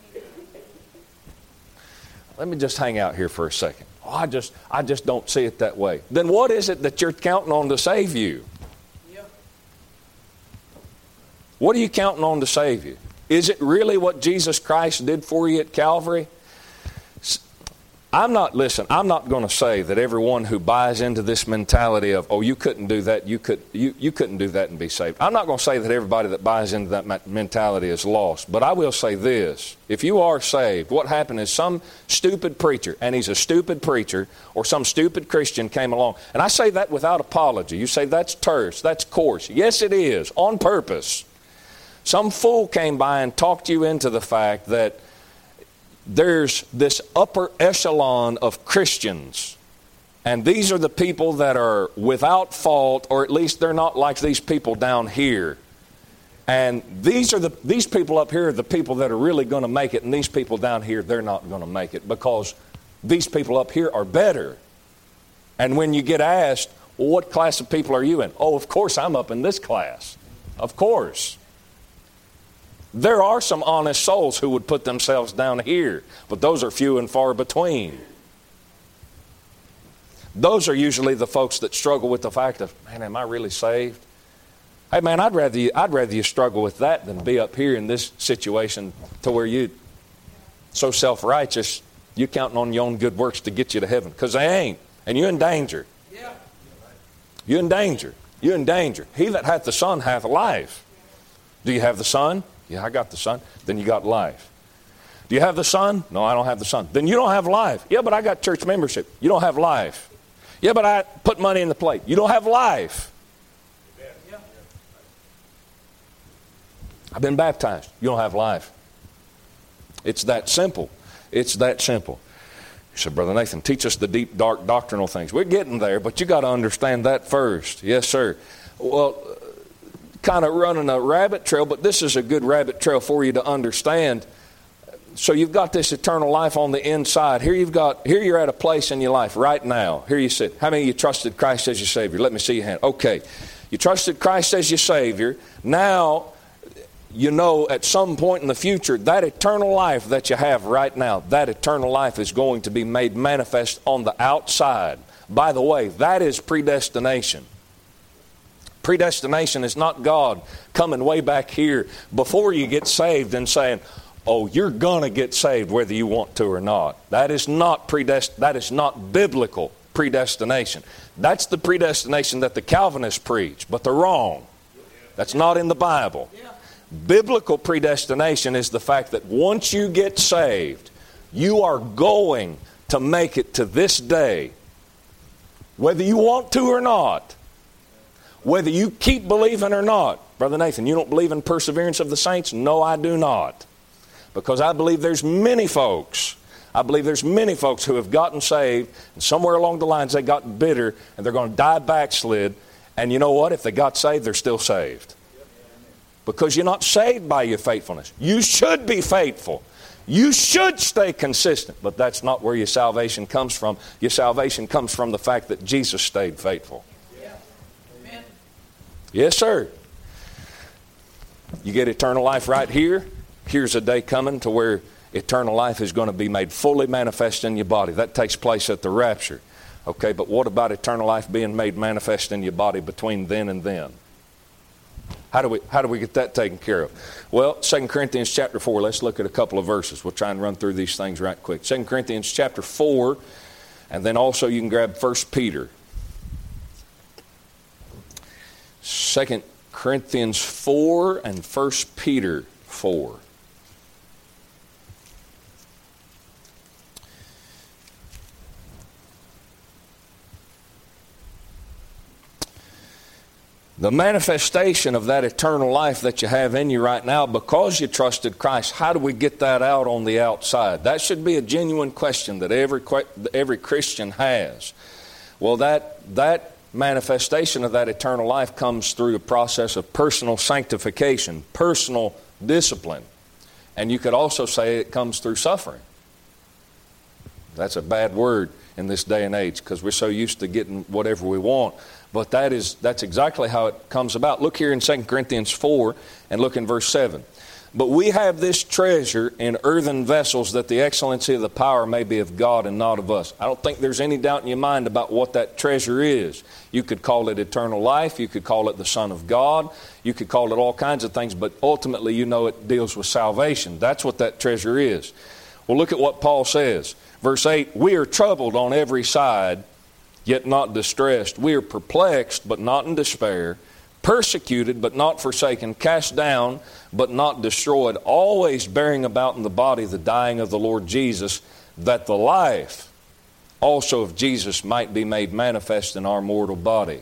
Let me just hang out here for a second. Oh, I just I just don't see it that way. Then what is it that you're counting on to save you? What are you counting on to save you? Is it really what Jesus Christ did for you at Calvary? I'm not, listen, I'm not going to say that everyone who buys into this mentality of, oh, you couldn't do that, you, could, you, you couldn't do that and be saved. I'm not going to say that everybody that buys into that mentality is lost. But I will say this if you are saved, what happened is some stupid preacher, and he's a stupid preacher, or some stupid Christian came along. And I say that without apology. You say that's terse, that's coarse. Yes, it is, on purpose. Some fool came by and talked you into the fact that there's this upper echelon of Christians. And these are the people that are without fault, or at least they're not like these people down here. And these are the these people up here are the people that are really going to make it, and these people down here they're not going to make it because these people up here are better. And when you get asked, well, what class of people are you in? Oh, of course I'm up in this class. Of course. There are some honest souls who would put themselves down here, but those are few and far between. Those are usually the folks that struggle with the fact of, man, am I really saved? Hey, man, I'd rather you, I'd rather you struggle with that than be up here in this situation to where you so self righteous, you counting on your own good works to get you to heaven because they ain't, and you're in danger. You're in danger. You're in danger. He that hath the Son hath life. Do you have the Son? Yeah, I got the Son. Then you got life. Do you have the Son? No, I don't have the Son. Then you don't have life. Yeah, but I got church membership. You don't have life. Yeah, but I put money in the plate. You don't have life. I've been baptized. You don't have life. It's that simple. It's that simple. You said, Brother Nathan, teach us the deep, dark doctrinal things. We're getting there, but you got to understand that first. Yes, sir. Well, kind of running a rabbit trail, but this is a good rabbit trail for you to understand. So you've got this eternal life on the inside. Here you've got here you're at a place in your life right now. Here you sit. How many of you trusted Christ as your Savior? Let me see your hand. Okay. You trusted Christ as your Savior. Now you know at some point in the future that eternal life that you have right now, that eternal life is going to be made manifest on the outside. By the way, that is predestination. Predestination is not God coming way back here before you get saved and saying, "Oh, you're going to get saved whether you want to or not." That is not predest- that is not biblical predestination. That's the predestination that the Calvinists preach, but they're wrong. That's not in the Bible. Biblical predestination is the fact that once you get saved, you are going to make it to this day, whether you want to or not whether you keep believing or not. Brother Nathan, you don't believe in perseverance of the saints? No, I do not. Because I believe there's many folks. I believe there's many folks who have gotten saved, and somewhere along the lines they got bitter, and they're going to die backslid. And you know what? If they got saved, they're still saved. Because you're not saved by your faithfulness. You should be faithful. You should stay consistent, but that's not where your salvation comes from. Your salvation comes from the fact that Jesus stayed faithful. Yes, sir. You get eternal life right here. Here's a day coming to where eternal life is going to be made fully manifest in your body. That takes place at the rapture. Okay, but what about eternal life being made manifest in your body between then and then? How do we how do we get that taken care of? Well, 2 Corinthians chapter 4, let's look at a couple of verses. We'll try and run through these things right quick. 2 Corinthians chapter 4, and then also you can grab 1 Peter 2 Corinthians 4 and 1 Peter 4. the manifestation of that eternal life that you have in you right now because you trusted Christ, how do we get that out on the outside? That should be a genuine question that every, every Christian has. Well, that, that manifestation of that eternal life comes through a process of personal sanctification, personal discipline. And you could also say it comes through suffering. That's a bad word in this day and age because we're so used to getting whatever we want. But that is, that's exactly how it comes about. Look here in 2 Corinthians 4 and look in verse 7. But we have this treasure in earthen vessels that the excellency of the power may be of God and not of us. I don't think there's any doubt in your mind about what that treasure is. You could call it eternal life, you could call it the Son of God, you could call it all kinds of things, but ultimately you know it deals with salvation. That's what that treasure is. Well, look at what Paul says. Verse 8 We are troubled on every side, yet not distressed. We are perplexed, but not in despair persecuted but not forsaken, cast down but not destroyed, always bearing about in the body the dying of the Lord Jesus, that the life also of Jesus might be made manifest in our mortal body.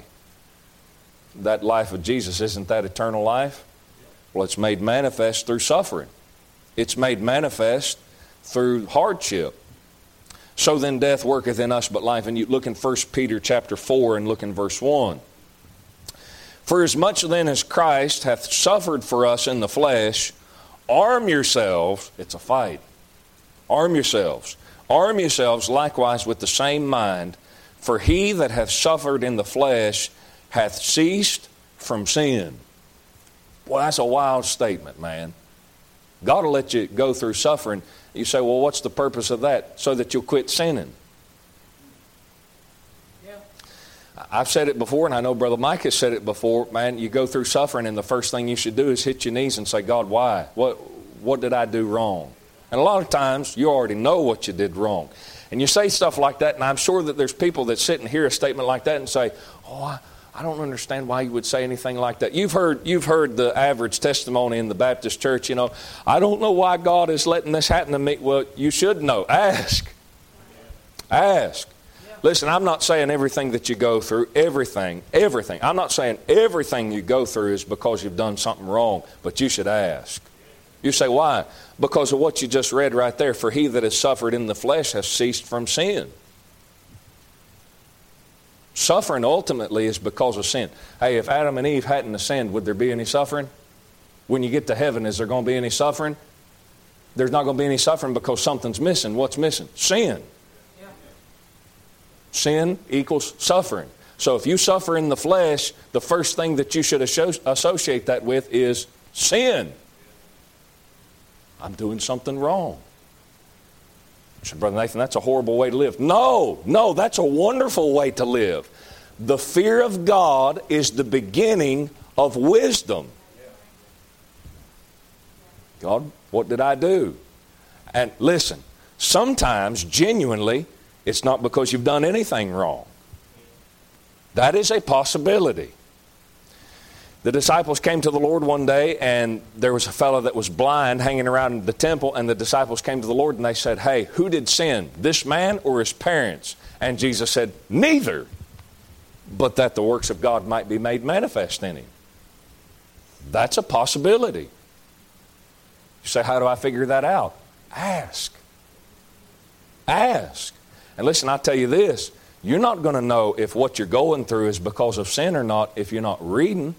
That life of Jesus, isn't that eternal life? Well, it's made manifest through suffering. It's made manifest through hardship. So then death worketh in us but life. And you look in 1 Peter chapter 4 and look in verse 1. For as much then as Christ hath suffered for us in the flesh, arm yourselves, it's a fight. Arm yourselves. Arm yourselves likewise with the same mind, for he that hath suffered in the flesh hath ceased from sin. Well, that's a wild statement, man. God will let you go through suffering. You say, well, what's the purpose of that? So that you'll quit sinning. I've said it before, and I know Brother Mike has said it before. Man, you go through suffering, and the first thing you should do is hit your knees and say, God, why? What, what did I do wrong? And a lot of times, you already know what you did wrong. And you say stuff like that, and I'm sure that there's people that sit and hear a statement like that and say, Oh, I, I don't understand why you would say anything like that. You've heard, you've heard the average testimony in the Baptist church, you know, I don't know why God is letting this happen to me. Well, you should know. Ask. Ask. Listen, I'm not saying everything that you go through, everything, everything. I'm not saying everything you go through is because you've done something wrong, but you should ask. You say, why? Because of what you just read right there. For he that has suffered in the flesh has ceased from sin. Suffering ultimately is because of sin. Hey, if Adam and Eve hadn't sinned, would there be any suffering? When you get to heaven, is there going to be any suffering? There's not going to be any suffering because something's missing. What's missing? Sin. Sin equals suffering. So if you suffer in the flesh, the first thing that you should associate that with is sin. I'm doing something wrong. I said, Brother Nathan, that's a horrible way to live. No, no, that's a wonderful way to live. The fear of God is the beginning of wisdom. God, what did I do? And listen, sometimes genuinely, it's not because you've done anything wrong. That is a possibility. The disciples came to the Lord one day, and there was a fellow that was blind hanging around the temple, and the disciples came to the Lord and they said, Hey, who did sin, this man or his parents? And Jesus said, Neither, but that the works of God might be made manifest in him. That's a possibility. You say, How do I figure that out? Ask. Ask. And listen, I tell you this you're not going to know if what you're going through is because of sin or not if you're not reading.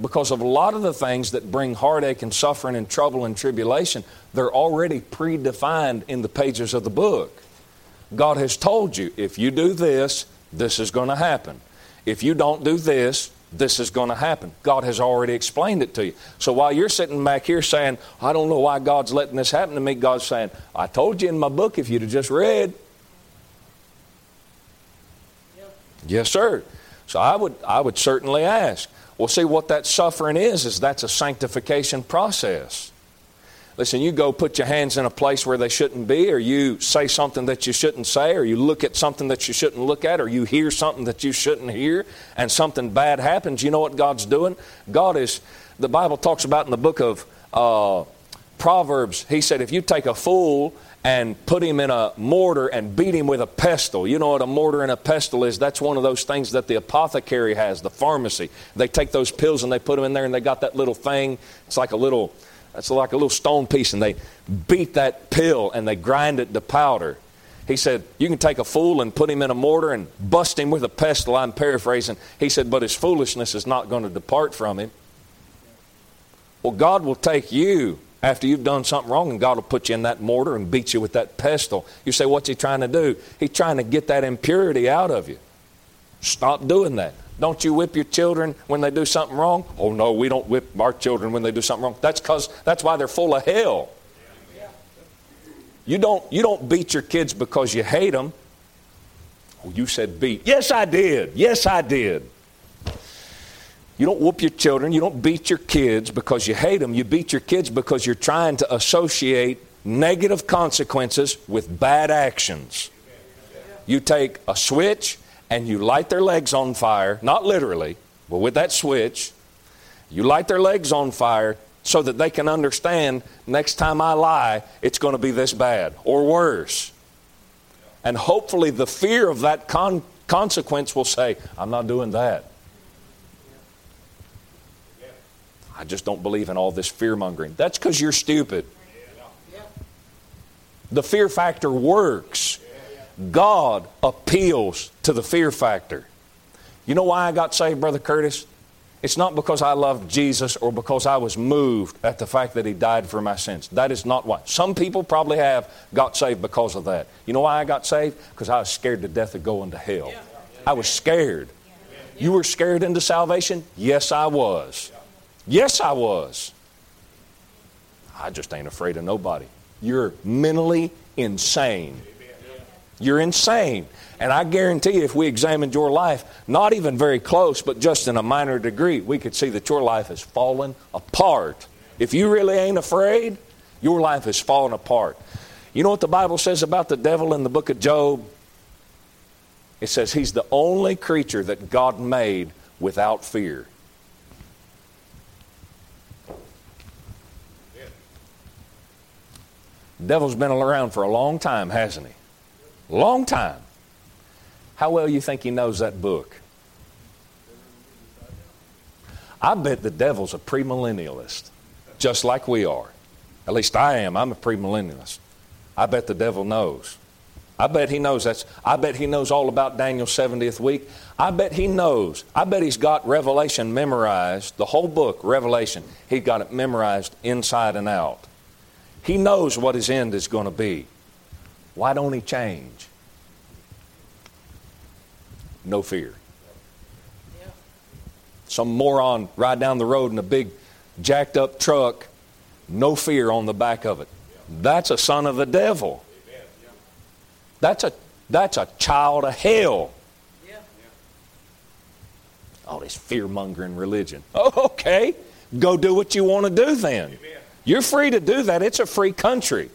Because of a lot of the things that bring heartache and suffering and trouble and tribulation, they're already predefined in the pages of the book. God has told you if you do this, this is going to happen. If you don't do this, this is going to happen. God has already explained it to you. So while you're sitting back here saying, I don't know why God's letting this happen to me, God's saying, I told you in my book if you'd have just read. Yes, sir. So I would, I would certainly ask. Well, see, what that suffering is, is that's a sanctification process. Listen, you go put your hands in a place where they shouldn't be, or you say something that you shouldn't say, or you look at something that you shouldn't look at, or you hear something that you shouldn't hear, and something bad happens. You know what God's doing? God is, the Bible talks about in the book of uh, Proverbs, he said, if you take a fool and put him in a mortar and beat him with a pestle. You know what a mortar and a pestle is? That's one of those things that the apothecary has, the pharmacy. They take those pills and they put them in there and they got that little thing. It's like a little, it's like a little stone piece and they beat that pill and they grind it to powder. He said, You can take a fool and put him in a mortar and bust him with a pestle. I'm paraphrasing. He said, But his foolishness is not going to depart from him. Well, God will take you after you've done something wrong, and God will put you in that mortar and beat you with that pestle. You say, What's He trying to do? He's trying to get that impurity out of you. Stop doing that. Don't you whip your children when they do something wrong? Oh, no, we don't whip our children when they do something wrong. That's because that's why they're full of hell. You don't, you don't beat your kids because you hate them. Oh, you said beat. Yes, I did. Yes, I did. You don't whoop your children. You don't beat your kids because you hate them. You beat your kids because you're trying to associate negative consequences with bad actions. You take a switch and you light their legs on fire, not literally, but with that switch, you light their legs on fire so that they can understand next time I lie, it's going to be this bad or worse. And hopefully, the fear of that con- consequence will say, I'm not doing that. I just don't believe in all this fear mongering. That's because you're stupid. The fear factor works. God appeals to the fear factor. You know why I got saved, Brother Curtis? It's not because I loved Jesus or because I was moved at the fact that He died for my sins. That is not why. Some people probably have got saved because of that. You know why I got saved? Because I was scared to death of going to hell. I was scared. You were scared into salvation? Yes, I was. Yes, I was. I just ain't afraid of nobody. You're mentally insane. You're insane. And I guarantee you, if we examined your life, not even very close, but just in a minor degree, we could see that your life has fallen apart. If you really ain't afraid, your life has fallen apart. You know what the Bible says about the devil in the book of Job? It says he's the only creature that God made without fear. Devil's been around for a long time, hasn't he? Long time. How well you think he knows that book? I bet the devil's a premillennialist, just like we are. At least I am. I'm a premillennialist. I bet the devil knows. I bet he knows that's I bet he knows all about Daniel's 70th week. I bet he knows. I bet he's got Revelation memorized, the whole book, Revelation. He's got it memorized inside and out. He knows what his end is going to be. Why don't he change? no fear. Some moron ride down the road in a big jacked up truck, no fear on the back of it. That's a son of the devil. That's a that's a child of hell. All this fear mongering religion. Okay. Go do what you want to do then. You're free to do that. It's a free country.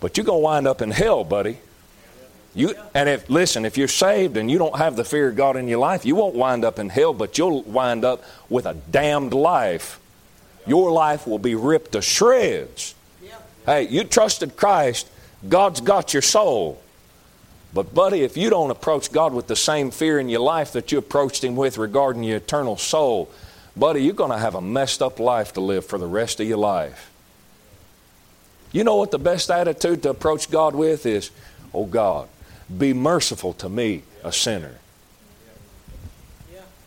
But you're going to wind up in hell, buddy. You, and if, listen, if you're saved and you don't have the fear of God in your life, you won't wind up in hell, but you'll wind up with a damned life. Your life will be ripped to shreds. Hey, you trusted Christ, God's got your soul. But, buddy, if you don't approach God with the same fear in your life that you approached Him with regarding your eternal soul, buddy, you're going to have a messed up life to live for the rest of your life. You know what the best attitude to approach God with is? Oh, God, be merciful to me, a sinner.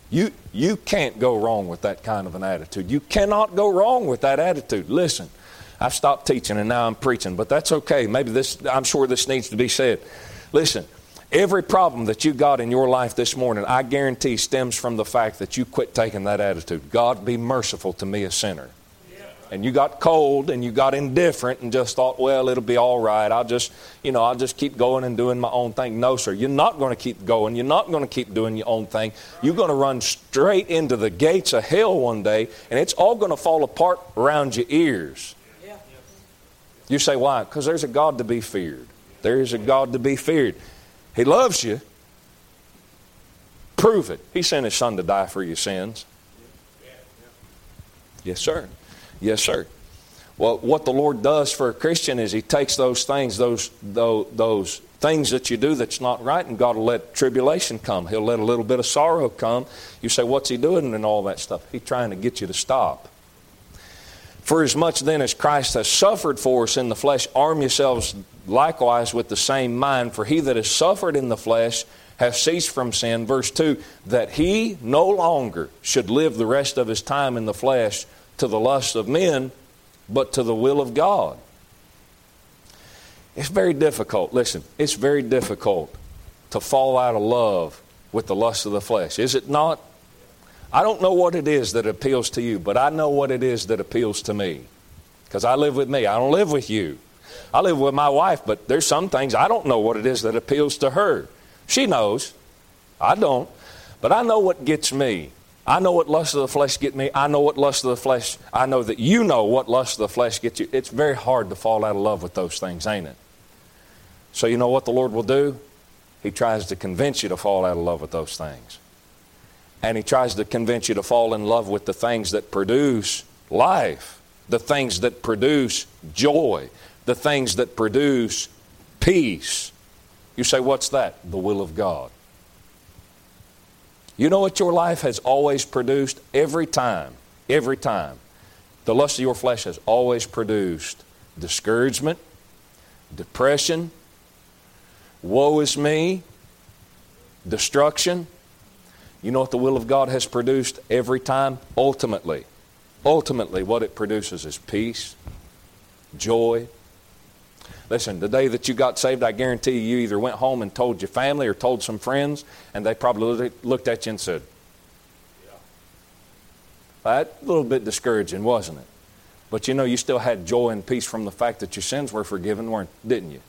You, you can't go wrong with that kind of an attitude. You cannot go wrong with that attitude. Listen, I've stopped teaching and now I'm preaching, but that's okay. Maybe this, I'm sure this needs to be said. Listen, every problem that you got in your life this morning, I guarantee stems from the fact that you quit taking that attitude. God, be merciful to me, a sinner and you got cold and you got indifferent and just thought, well, it'll be all right. I'll just, you know, I'll just keep going and doing my own thing. No, sir. You're not going to keep going. You're not going to keep doing your own thing. You're going to run straight into the gates of hell one day, and it's all going to fall apart around your ears. You say, why? Because there's a God to be feared. There is a God to be feared. He loves you. Prove it. He sent His Son to die for your sins. Yes, sir. Yes, sir. Well, what the Lord does for a Christian is He takes those things, those, those, those things that you do that's not right, and God will let tribulation come. He'll let a little bit of sorrow come. You say, What's He doing and all that stuff? He's trying to get you to stop. For as much then as Christ has suffered for us in the flesh, arm yourselves likewise with the same mind. For he that has suffered in the flesh hath ceased from sin. Verse 2 that he no longer should live the rest of his time in the flesh to the lust of men, but to the will of God. It's very difficult. Listen, it's very difficult to fall out of love with the lust of the flesh. Is it not? I don't know what it is that appeals to you, but I know what it is that appeals to me. Because I live with me. I don't live with you. I live with my wife, but there's some things I don't know what it is that appeals to her. She knows. I don't. But I know what gets me. I know what lust of the flesh get me. I know what lust of the flesh, I know that you know what lust of the flesh gets you. It's very hard to fall out of love with those things, ain't it? So, you know what the Lord will do? He tries to convince you to fall out of love with those things. And He tries to convince you to fall in love with the things that produce life, the things that produce joy, the things that produce peace. You say, What's that? The will of God. You know what your life has always produced? Every time, every time. The lust of your flesh has always produced discouragement, depression, woe is me, destruction. You know what the will of God has produced every time? Ultimately. Ultimately, what it produces is peace, joy. Listen, the day that you got saved, I guarantee you, you either went home and told your family or told some friends, and they probably looked at you and said, That a little bit discouraging, wasn't it? But you know, you still had joy and peace from the fact that your sins were forgiven, weren't, didn't you?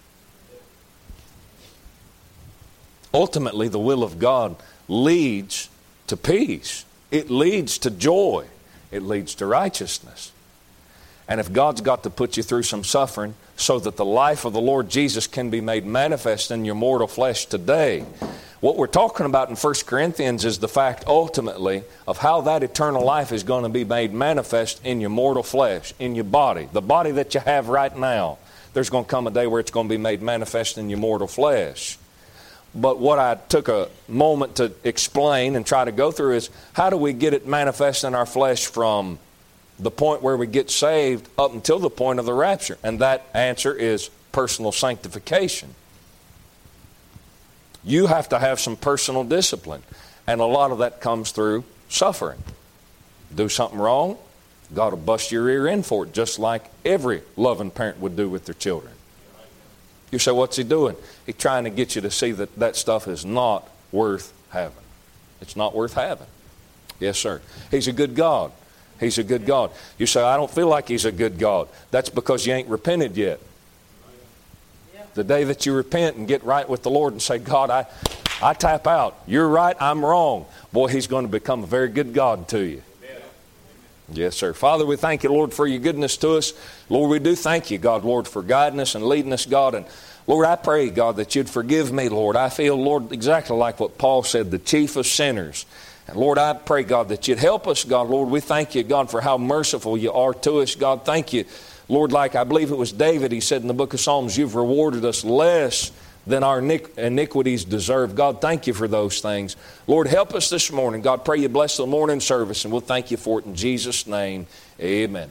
ultimately, the will of God leads to peace, it leads to joy, it leads to righteousness. And if God's got to put you through some suffering so that the life of the Lord Jesus can be made manifest in your mortal flesh today, what we're talking about in 1 Corinthians is the fact ultimately of how that eternal life is going to be made manifest in your mortal flesh, in your body, the body that you have right now. There's going to come a day where it's going to be made manifest in your mortal flesh. But what I took a moment to explain and try to go through is how do we get it manifest in our flesh from the point where we get saved up until the point of the rapture? And that answer is personal sanctification. You have to have some personal discipline. And a lot of that comes through suffering. Do something wrong, God will bust your ear in for it, just like every loving parent would do with their children. You say, What's he doing? He's trying to get you to see that that stuff is not worth having. It's not worth having. Yes, sir. He's a good God. He's a good God. You say, I don't feel like He's a good God. That's because you ain't repented yet. The day that you repent and get right with the Lord and say, God, I, I tap out. You're right, I'm wrong. Boy, He's going to become a very good God to you. Yes, sir. Father, we thank you, Lord, for your goodness to us. Lord, we do thank you, God, Lord, for guiding us and leading us, God. And Lord, I pray, God, that you'd forgive me, Lord. I feel, Lord, exactly like what Paul said, the chief of sinners. And Lord, I pray, God, that you'd help us, God. Lord, we thank you, God, for how merciful you are to us. God, thank you. Lord, like I believe it was David, he said in the book of Psalms, you've rewarded us less than our iniquities deserve. God, thank you for those things. Lord, help us this morning. God, pray you bless the morning service, and we'll thank you for it in Jesus' name. Amen.